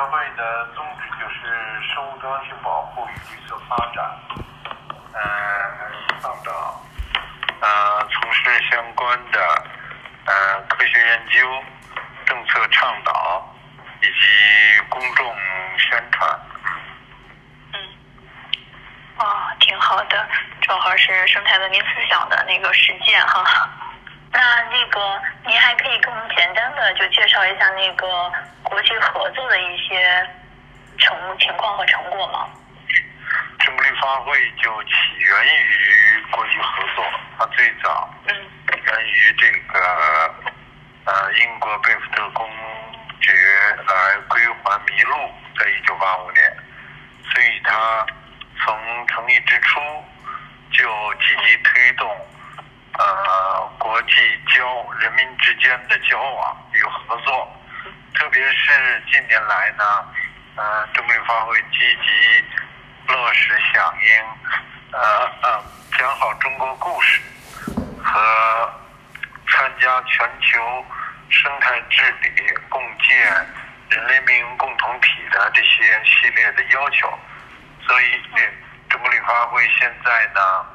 发会的宗旨就是生物多样性保护与绿色发展，呃，倡导，呃，从事相关的呃科学研究、政策倡导以及公众宣传。嗯，哦，挺好的，正好是生态文明思想的那个实践哈。那那个，您还可以跟我们简单的就介绍一下那个国际合作的一些成情况和成果吗？中国绿发会就起源于国际合作，它最早嗯源于这个呃英国贝福特公爵来归还麋鹿，在一九八五年，所以它从成立之初就积极推动呃国际交人民之间的交往与合作，特别是近年来呢，呃中国绿发会积极落实响应呃呃讲好中国故事和参加全球生态治理共建人类命运共同体的这些系列的要求，所以中国旅发会现在呢，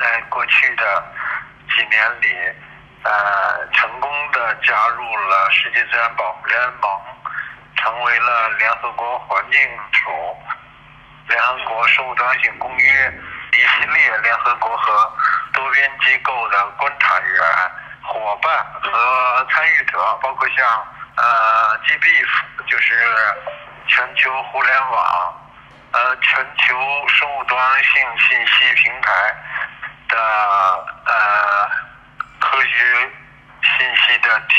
在过去的几年里，呃，成功的加入了世界自然保护联盟，成为了联合国环境署、联合国生物多样性公约一系列联合国和多边机构的观察员、伙伴和参与者，包括像呃，GBF，就是全球互联网。呃，全球生物多样性信息平台的呃科学信息的提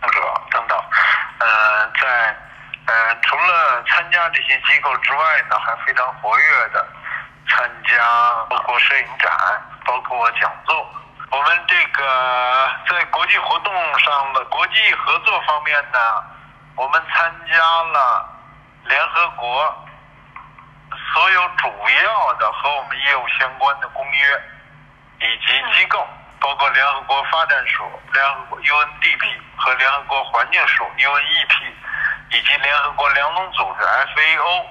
供者等等，呃，在呃除了参加这些机构之外呢，还非常活跃的参加包括摄影展，包括讲座。我们这个在国际活动上的国际合作方面呢，我们参加了联合国。所有主要的和我们业务相关的公约以及机构，包括联合国发展署、联合国 UNDP 和联合国环境署 UNEP，以及联合国粮农组织 FAO，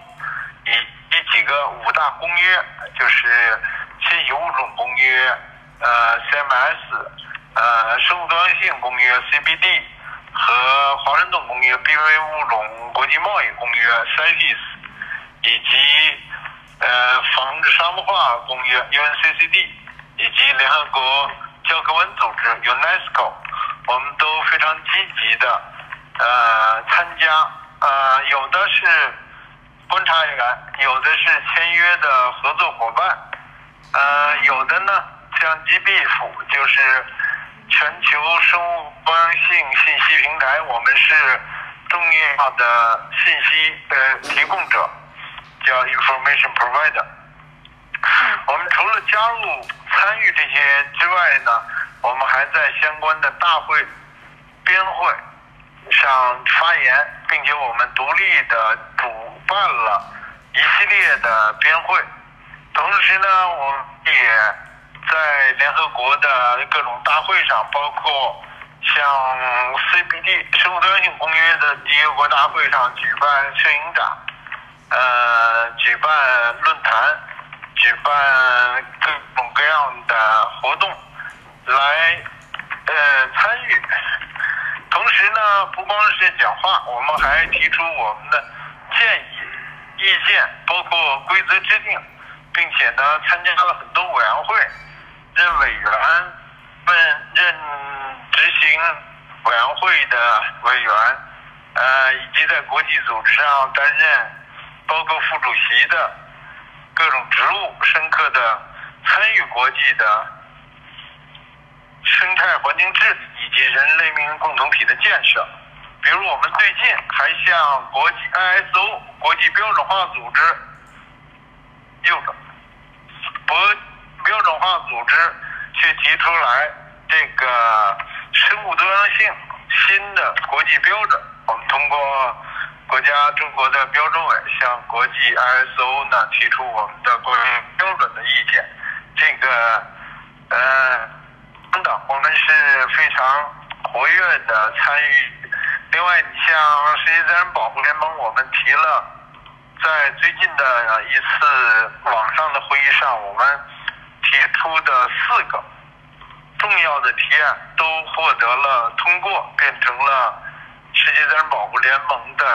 以及几个五大公约，就是信息物种公约、呃 CMS、呃生物多样性公约 CBD 和华盛顿公约、濒危物种国际贸易公约 CITES。以及呃防止沙漠化公约 UNCCD，以及联合国教科文组织 UNESCO，我们都非常积极的呃参加，呃有的是观察员，有的是签约的合作伙伴，呃有的呢像 GBIF 就是全球生物多样性信息平台，我们是重要的信息的提供者。叫 information provider。我们除了加入参与这些之外呢，我们还在相关的大会、编会上发言，并且我们独立的主办了一系列的编会。同时呢，我们也在联合国的各种大会上，包括像 CBD 生物多样性公约的缔约国大会上举办摄影展。呃，举办论坛，举办各种各样的活动，来呃参与。同时呢，不光是讲话，我们还提出我们的建议、意见，包括规则制定，并且呢，参加了很多委员会，任委员、问任执行委员会的委员，呃，以及在国际组织上担任。包括副主席的各种植物，深刻的参与国际的生态环境治理以及人类命运共同体的建设。比如，我们最近还向国际 ISO 国际标准化组织右转国标准化组织去提出来这个生物多样性新的国际标准。我们通过。国家中国的标准委向国际 ISO 呢提出我们的国际标准的意见，这个呃等等，我们是非常活跃的参与。另外外，你像世界自然保护联盟，我们提了，在最近的一次网上的会议上，我们提出的四个重要的提案都获得了通过，变成了世界自然保护联盟的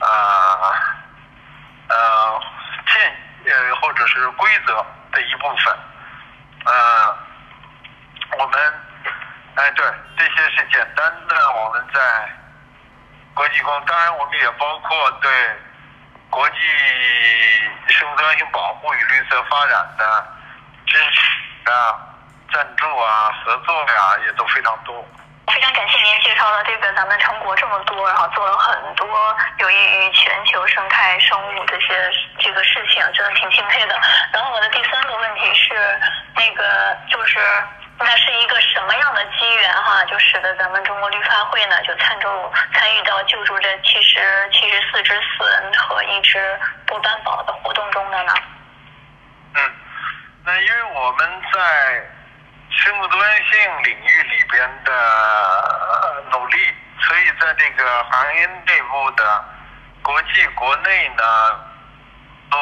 啊呃建呃或者是规则的一部分，呃，我们。哎，对，这些是简单的。我们在国际公，当然我们也包括对国际生物多样性保护与绿色发展的支持啊、赞助啊、合作呀，也都非常多。非常感谢您介绍了这个咱们成果这么多，然后做了很多有益于全球生态生物这些这个事情，真的挺钦佩的。然后我的第三个问题是，那个就是。那是一个什么样的机缘哈，就使得咱们中国绿发会呢，就参助参与到救助这七十七十四只隼和一只波斑宝的活动中的呢？嗯，那因为我们在生物多样性领域里边的努力，所以在这个行业内部的国际国内呢，都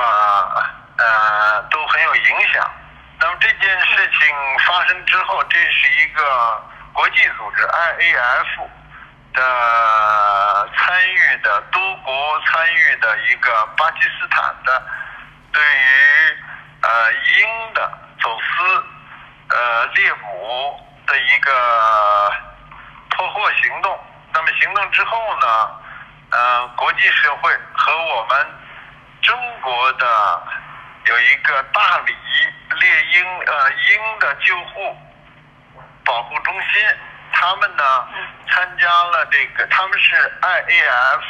啊呃都很有影响。那么这件事情发生之后，这是一个国际组织 IAF 的参与的多国参与的一个巴基斯坦的对于呃鹰的走私呃猎捕的一个破获行动。那么行动之后呢，呃，国际社会和我们中国的有一个大理。猎鹰呃鹰的救护保护中心，他们呢参加了这个，他们是 IAF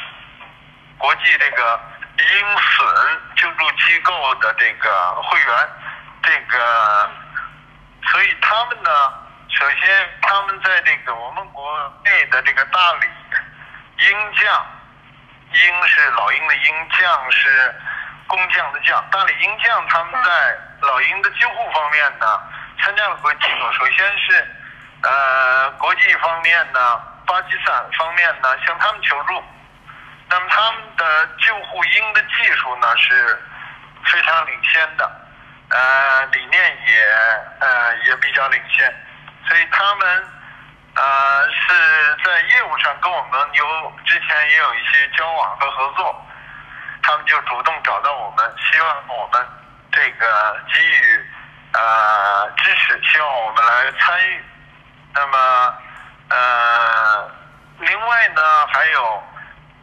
国际这个鹰隼救助机构的这个会员，这个，所以他们呢，首先他们在这个我们国内的这个大理鹰将，鹰是老鹰的鹰，将是工匠的匠，大理鹰将他们在。老鹰的救护方面呢，参加了国际。首先是，呃，国际方面呢，巴基斯坦方面呢向他们求助。那么他们的救护鹰的技术呢是非常领先的，呃，理念也呃也比较领先，所以他们呃是在业务上跟我们有之前也有一些交往和合作，他们就主动找到我们，希望我们。这个给予呃支持，希望我们来参与。那么呃，另外呢还有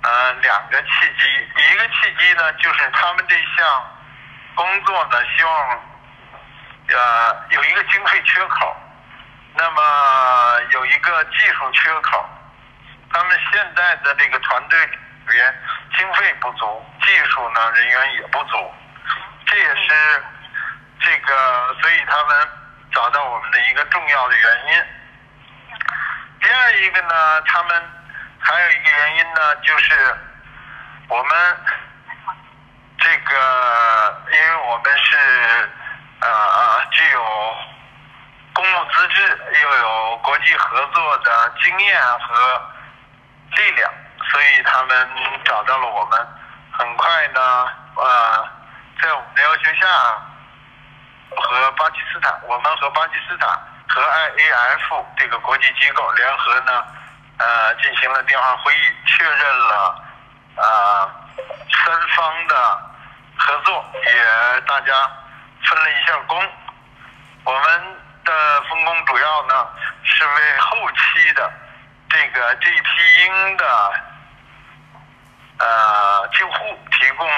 呃两个契机，一个契机呢就是他们这项工作呢希望呃有一个经费缺口，那么有一个技术缺口，他们现在的这个团队里边经费不足，技术呢人员也不足。这也是这个，所以他们找到我们的一个重要的原因。第二一个呢，他们还有一个原因呢，就是我们这个，因为我们是呃具有公募资质，又有国际合作的经验和力量，所以他们找到了我们。很快呢，呃。在我们的要求下，和巴基斯坦，我们和巴基斯坦和 IAF 这个国际机构联合呢，呃，进行了电话会议，确认了呃三方的合作，也大家分了一下工。我们的分工主要呢是为后期的这个这批鹰的呃救护提供。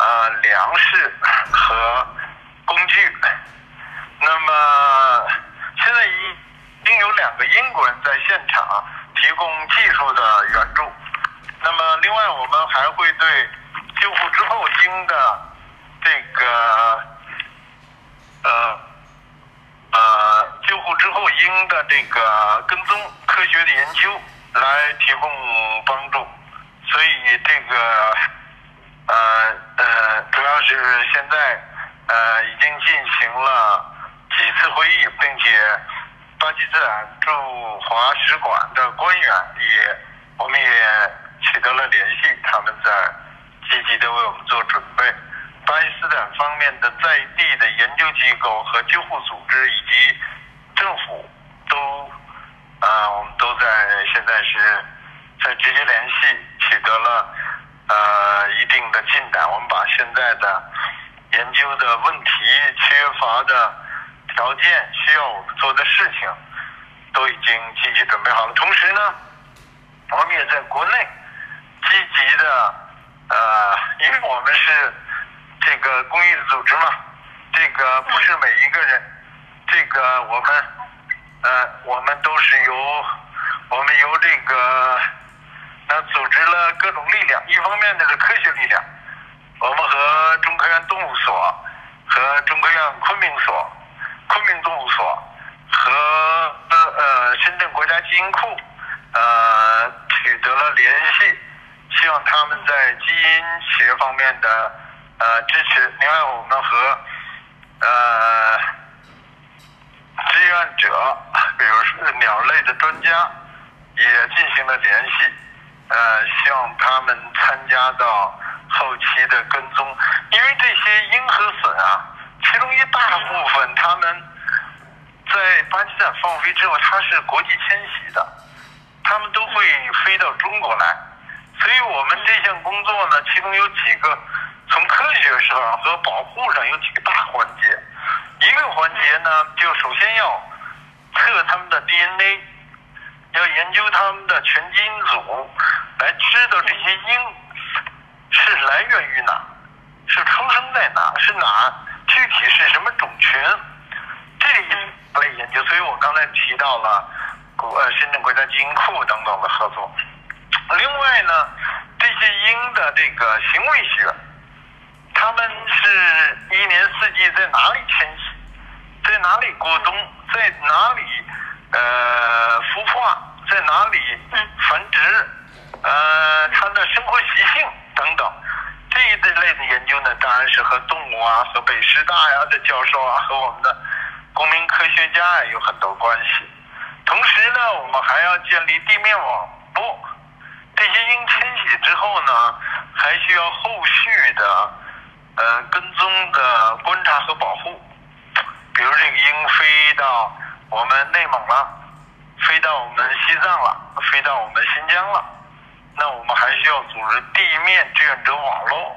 呃，粮食和工具。那么现在已经有两个英国人在现场提供技术的援助。那么另外，我们还会对救护之后鹰的这个之后应的这个跟踪科学的研究来提供帮助所以这个呃呃主要是现在呃已经进行了几次会议并且巴基斯坦驻华使馆的官员也我们也取得了联系他们在积极的为我们做准备。巴基斯坦方面的在地的研究机构和救护组织以及政府都啊，我们都在现在是在直接联系，取得了呃一定的进展。我们把现在的研究的问题、缺乏的条件、需要我们做的事情，都已经积极准备好了。同时呢，我们也在国内积极的呃，因为我们是这个公益组织嘛，这个不是每一个人，这个我们呃，我们都是由我们由这个那组织了各种力量，一方面呢是科学力量，我们和中科院动物所和中科院昆明所、昆明动物所和呃呃深圳国家基因库呃取得了联系，希望他们在基因学方面的呃支持。另外，我们和呃患者，比如说鸟类的专家，也进行了联系，呃，希望他们参加到后期的跟踪，因为这些鹰和隼啊，其中一大部分它们在巴基斯坦放飞之后，它是国际迁徙的，它们都会飞到中国来，所以我们这项工作呢，其中有几个从科学上和保护上有几个大环节。一个环节呢，就首先要测他们的 DNA，要研究他们的全基因组，来知道这些鹰是来源于哪，是出生在哪，是哪，具体是什么种群，这一类研究。所以我刚才提到了国呃深圳国家基因库等等的合作。另外呢，这些鹰的这个行为学。他们是一年四季在哪里迁徙，在哪里过冬，在哪里呃孵化，在哪里繁殖，呃，它的生活习性等等这一类的研究呢，当然是和动物啊，和北师大呀的教授啊，和我们的公民科学家呀有很多关系。同时呢，我们还要建立地面网络。这些鹰迁徙之后呢，还需要后续的。呃，跟踪的观察和保护，比如这个鹰飞到我们内蒙了，飞到我们西藏了，飞到我们新疆了，那我们还需要组织地面志愿者网络，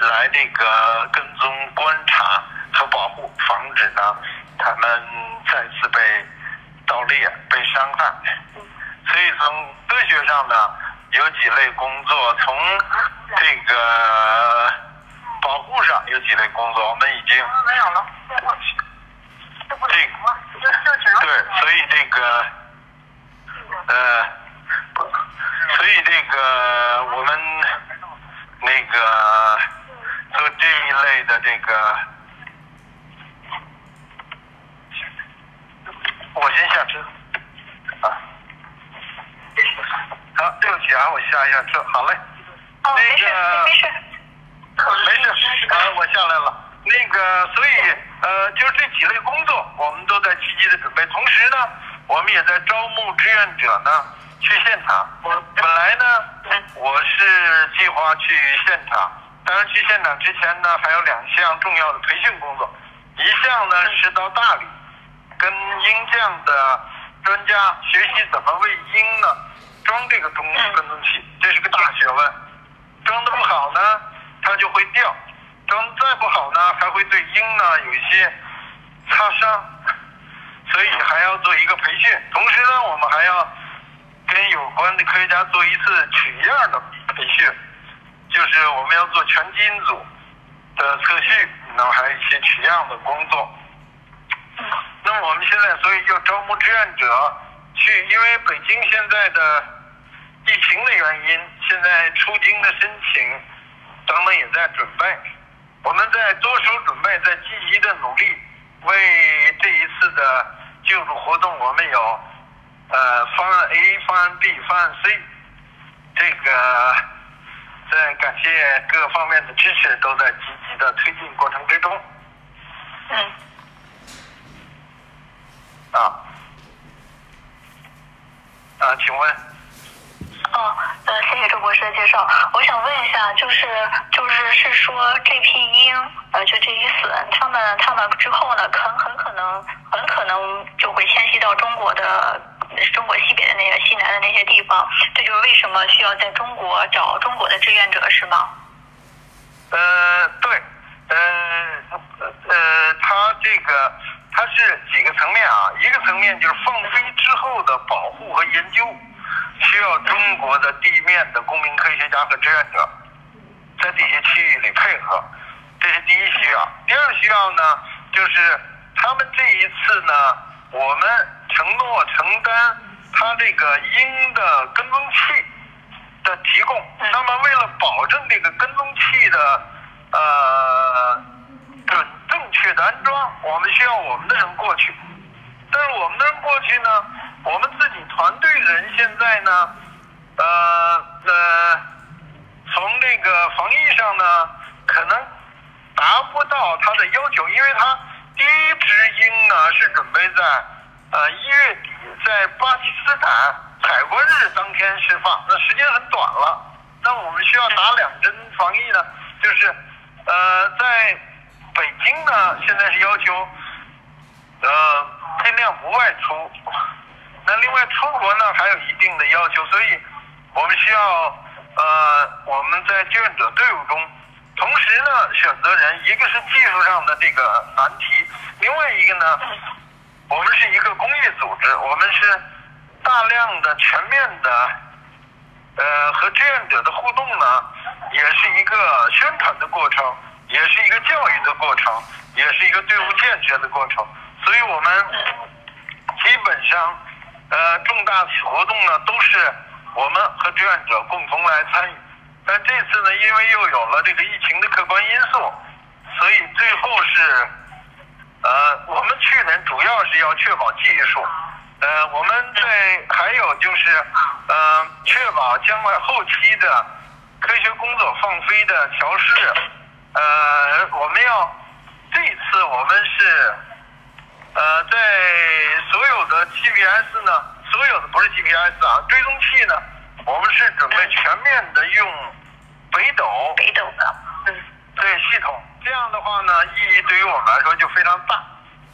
来这个跟踪观察和保护，防止呢他们再次被盗猎、被伤害。所以从科学上呢，有几类工作，从这个。保护上有几类工作，我们已经没有了。这对，所以这个呃，所以这个我们那个做这一类的这个，我先下车啊。好，对不起啊，我下一下车，好嘞。哦，没事，没事。没事，啊，我下来了。那个，所以，呃，就是这几类工作，我们都在积极的准备。同时呢，我们也在招募志愿者呢，去现场。我本来呢，我是计划去现场，当然去现场之前呢，还有两项重要的培训工作。一项呢是到大理，跟鹰酱的专家学习怎么为鹰呢装这个中跟踪器，这是个大学问。装的不好呢。它就会掉，装再不好呢，还会对鹰呢有一些擦伤，所以还要做一个培训。同时呢，我们还要跟有关的科学家做一次取样的培训，就是我们要做全基因组的测序，然后还有一些取样的工作。那么我们现在所以就招募志愿者去，因为北京现在的疫情的原因，现在出京的申请。等等也在准备，我们在着手准备，在积极的努力，为这一次的救助活动，我们有呃方案 A、方案 B、方案 C，这个在感谢各方面的支持，都在积极的推进过程之中。嗯。啊。啊，请问。哦。呃，谢谢周博士的介绍。我想问一下，就是就是是说这批鹰，呃，就这批隼，他们他们之后呢，很很可能很可能就会迁徙到中国的中国西北的那个西南的那些地方。这就是为什么需要在中国找中国的志愿者，是吗？呃，对，呃呃，它这个它是几个层面啊？一个层面就是放飞之后的保护和研究，需要中国的地面的公民科学家和志愿者在这些区域里配合，这是第一需要。第二需要呢，就是他们这一次呢，我们承诺承担他这个鹰的跟踪器。的提供，那么为了保证这个跟踪器的呃准正确的安装，我们需要我们的人过去。但是我们的人过去呢，我们自己团队人现在呢，呃呃，从这个防疫上呢，可能达不到他的要求，因为他第一只鹰呢是准备在呃一月底在巴基斯坦。海关日当天释放，那时间很短了。那我们需要打两针防疫呢，就是呃，在北京呢，现在是要求呃尽量不外出。那另外出国呢，还有一定的要求，所以我们需要呃我们在志愿者队伍中，同时呢选择人，一个是技术上的这个难题，另外一个呢，我们是一个公益组织，我们是。大量的、全面的，呃，和志愿者的互动呢，也是一个宣传的过程，也是一个教育的过程，也是一个队伍建设的过程。所以我们基本上，呃，重大活动呢，都是我们和志愿者共同来参与。但这次呢，因为又有了这个疫情的客观因素，所以最后是，呃，我们去年主要是要确保技术。呃，我们在还有就是，呃，确保将来后期的科学工作放飞的调试，呃，我们要这次我们是，呃，在所有的 GPS 呢，所有的不是 GPS 啊，追踪器呢，我们是准备全面的用北斗，北斗的，嗯，对系统，这样的话呢，意义对于我们来说就非常大，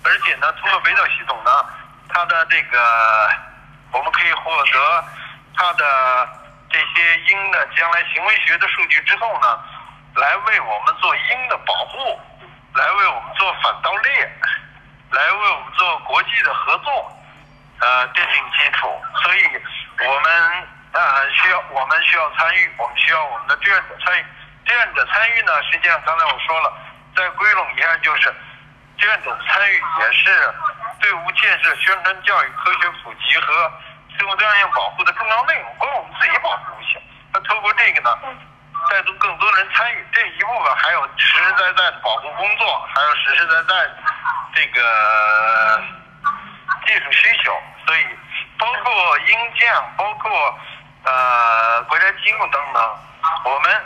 而且呢，通过北斗系统呢。它的这个，我们可以获得它的这些鹰的将来行为学的数据之后呢，来为我们做鹰的保护，来为我们做反盗猎，来为我们做国际的合作，呃，奠定基础。所以，我们呃需要我们需要参与，我们需要我们的志愿者参与。志愿者参与呢，实际上刚才我说了，再归拢一下就是，志愿者参与也是。队伍建设、宣传教育、科学普及和生物多样性保护的重要内容，光我们自己保护不行。那透过这个呢，带动更多人参与，这一部分还有实实在在的保护工作，还有实实在在的这个技术需求。所以，包括硬件，包括呃国家机构等等，我们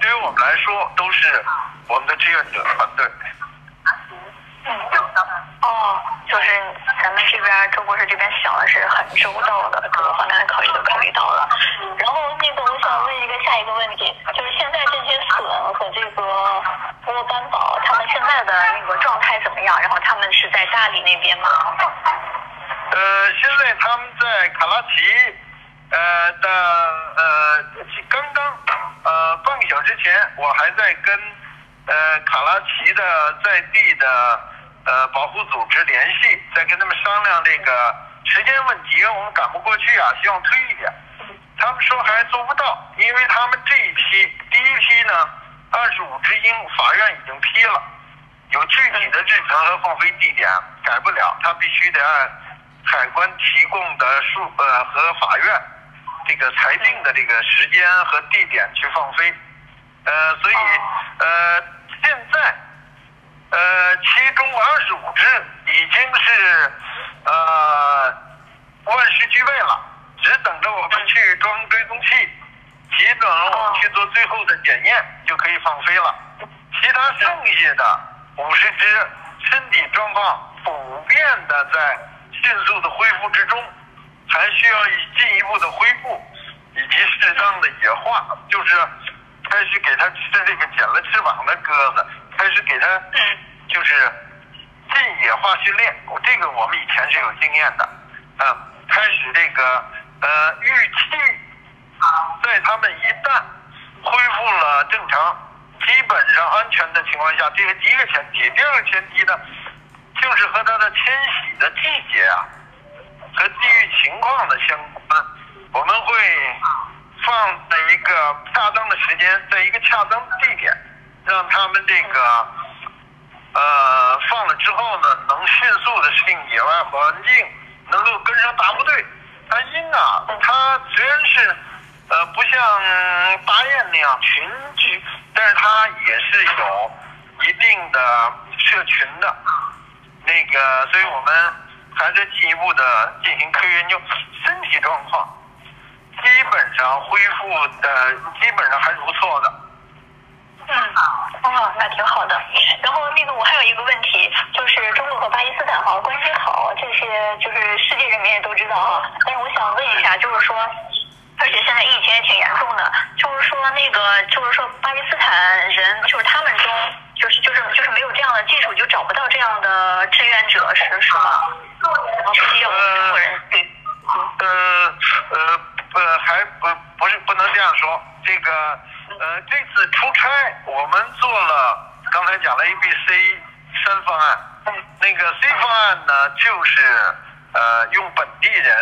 对于我们来说都是我们的志愿者团队。哦，就是咱们这边周博士这边想的是很周到的，各个方面的考虑都考虑到了。然后那个我想问一个下一个问题，就是现在这些笋和这个波斑宝，他们现在的态怎么样？然后他们是在大理那边吗？呃，现在他们在卡拉奇，呃的呃刚刚呃半个小时前，我还在跟呃卡拉奇的在地的。呃，保护组织联系，在跟他们商量这个时间问题，因为我们赶不过去啊，希望推一点。他们说还做不到，因为他们这一批第一批呢，二十五只鹰，法院已经批了，有具体的日程和放飞地点，改不了，他必须得按海关提供的数呃和法院这个裁定的这个时间和地点去放飞。呃，所以呃现在。呃，其中二十五只已经是呃万事俱备了，只等着我们去装追踪器，只等我们去做最后的检验就可以放飞了。其他剩下的五十只身体状况普遍的在迅速的恢复之中，还需要进一步的恢复以及适当的野化，就是开始给它吃这个剪了翅膀的鸽子，开始给它嗯。就是进野化训练，这个我们以前是有经验的，啊，开始这个呃预期，在它们一旦恢复了正常、基本上安全的情况下，这是第一个前提。第二个前提呢，就是和它的迁徙的季节啊和地域情况的相关，我们会放在一个恰当的时间，在一个恰当的地点，让他们这个呃放了之后呢，能迅速的适应野外环境，能够跟上大部队。它鹰啊，它虽然是呃不像大雁那样群居，但是它也是有一定的社群的。那个，所以我们还在进一步的进行科学研究，身体状况基本上恢复的基本上还是不错的。嗯，哦，那挺好的。然后那个我还有一个问题，就是中国和巴基斯坦哈关系好，这些就是世界人民也都知道哈。但是我想问一下，就是说，而且现在疫情也挺严重的，就是说那个就是说巴基斯坦人就是他们中就是就是就是没有这样的技术，就找不到这样的志愿者是是吗？然后必须要中国人对。呃呃呃，还不不是不能这样说。这个呃，这次出差我们做了，刚才讲了 A、B、C 三方案。那个 C 方案呢，就是呃用本地人，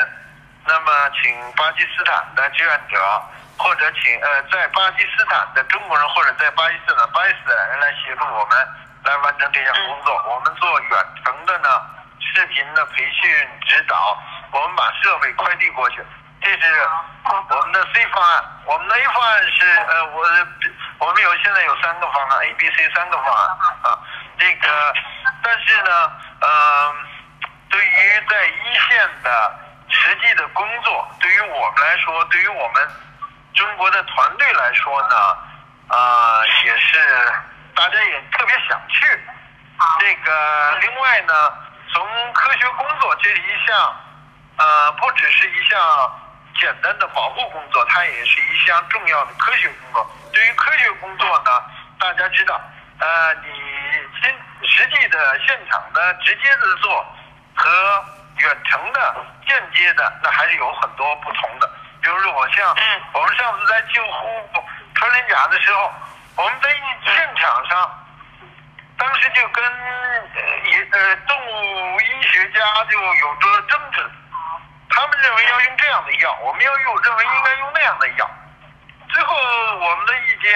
那么请巴基斯坦的志愿者，或者请呃在巴基斯坦的中国人，或者在巴基斯坦巴基斯坦人来协助我们来完成这项工作。我们做远程的呢，视频的培训指导，我们把设备快递过去。这是我们的 C 方案，我们的 A 方案是呃，我我们有现在有三个方案，A、B、C 三个方案啊。这个，但是呢，呃，对于在一线的实际的工作，对于我们来说，对于我们中国的团队来说呢，呃，也是大家也特别想去。这个，另外呢，从科学工作，这一项，呃，不只是一项。简单的保护工作，它也是一项重要的科学工作。对于科学工作呢，大家知道，呃，你现实际的现场的直接的做和远程的间接的，那还是有很多不同的。比如说，我像我们上次在救护穿山甲的时候，我们在现场上，当时就跟呃呃动物医学家就有着争执。他们认为要用这样的药，我们要用认为应该用那样的药。最后我们的意见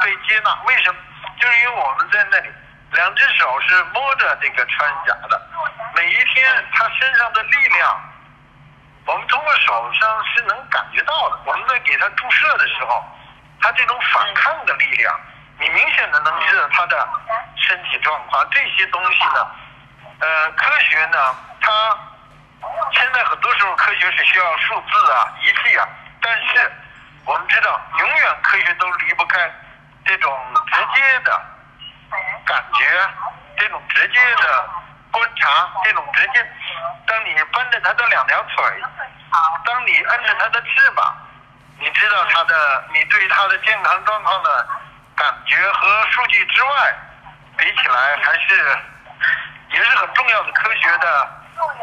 被接纳，为什么？就是因为我们在那里，两只手是摸着这个穿甲的，每一天他身上的力量，我们通过手上是能感觉到的。我们在给他注射的时候，他这种反抗的力量，你明显的能知道他的身体状况。这些东西呢，呃，科学呢，它。现在很多时候科学是需要数字啊、仪器啊，但是我们知道，永远科学都离不开这种直接的感觉，这种直接的观察，这种直接。当你扳着它的两条腿，当你摁着它的翅膀，你知道它的，你对它的健康状况的感觉和数据之外，比起来还是也是很重要的科学的。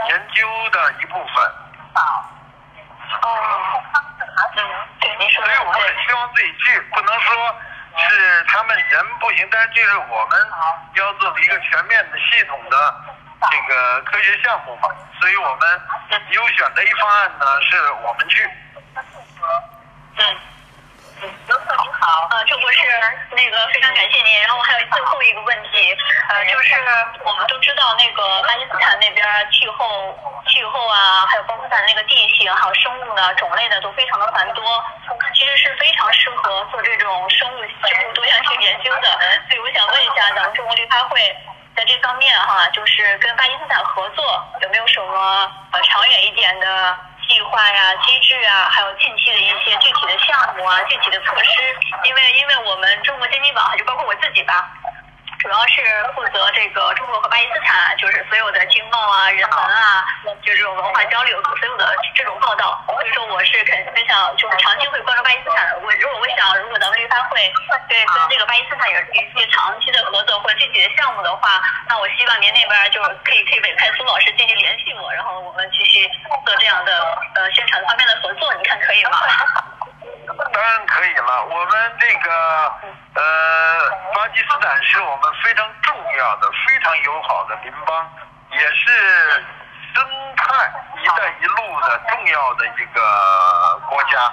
研究的一部分。哦，嗯，对，您说所以我们很希望自己去，不能说是他们人不行，但是这是我们要做的一个全面的、系统的这个科学项目嘛。所以我们优选的一方案呢，是我们去。嗯。刘总您好，呃，郑博士，那个非常感谢您。然后我还有最后一个问题，呃，就是我们都知道那个巴基斯坦那边气候、气候啊，还有包括它的那个地形，还有生物呢，种类呢都非常的繁多，其实是非常适合做这种生物生物多样性研究的。所以我想问一下，咱们中国绿发会在这方面哈，就是跟巴基斯坦合作，有没有什么呃长远一点的？计划呀、机制啊，还有近期的一些具体的项目啊、具体的措施，因为因为我们中国经济网，就包括我自己吧，主要是负责这个中国和巴基斯坦，就是所有的经贸啊、人文啊，就这种文化交流，所有的这种报道。所以说，我是肯定想，就是长期会关注巴基斯坦。我如果问会对跟这个巴基斯坦有一些长期的合作或者具体的项目的话，那我希望您那边就可以可以委派苏老师进行联系我，然后我们继续做这样的呃宣传方面的合作，你看可以吗？当然可以了，我们这个呃，巴基斯坦是我们非常重要的、非常友好的邻邦，也是生态“一带一路”的重要的一个国家。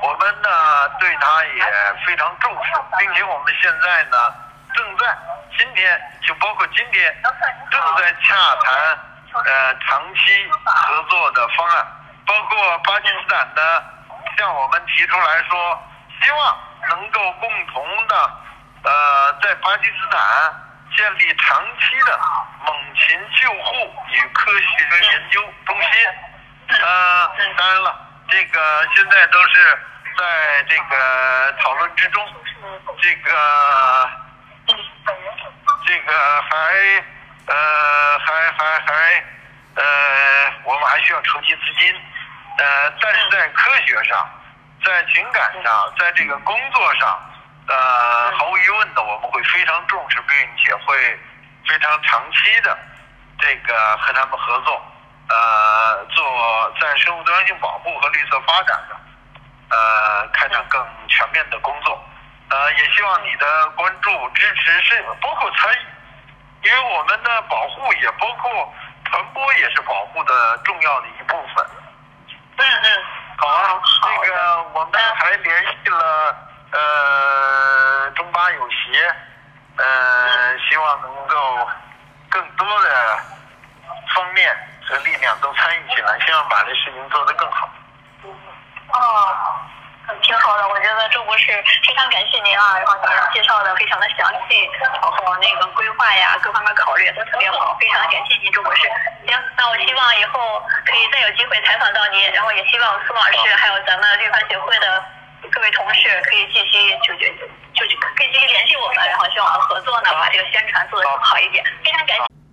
我们呢对它也非常重视，并且我们现在呢正在今天就包括今天正在洽谈呃长期合作的方案，包括巴基斯坦的。向我们提出来说，希望能够共同的，呃，在巴基斯坦建立长期的猛禽救护与科学研究中心。呃，当然了，这个现在都是在这个讨论之中，这个，这个还，呃，还还还，呃，我们还需要筹集资金。呃，但是在科学上，在情感上，在这个工作上，呃，毫无疑问的，我们会非常重视，并且会非常长期的这个和他们合作，呃，做在生物多样性保护和绿色发展的，呃，开展更全面的工作。呃，也希望你的关注、支持是包括参与，因为我们的保护也包括传播，也是保护的重要的一部分。嗯嗯，好啊，那个我们还联系了呃中巴友协，呃希望能够更多的方面和力量都参与进来，希望把这事情做得更好。哦。挺好的，我觉得周博士非常感谢您啊，然后您介绍的非常的详细，然后那个规划呀各方面考虑都特别好，非常感谢您周博士。行，那我希望以后可以再有机会采访到您，然后也希望苏老师还有咱们绿帆协会的各位同事可以继续就就就可以继续联系我们，然后希望我们合作呢把这个宣传做得更好一点。非常感谢。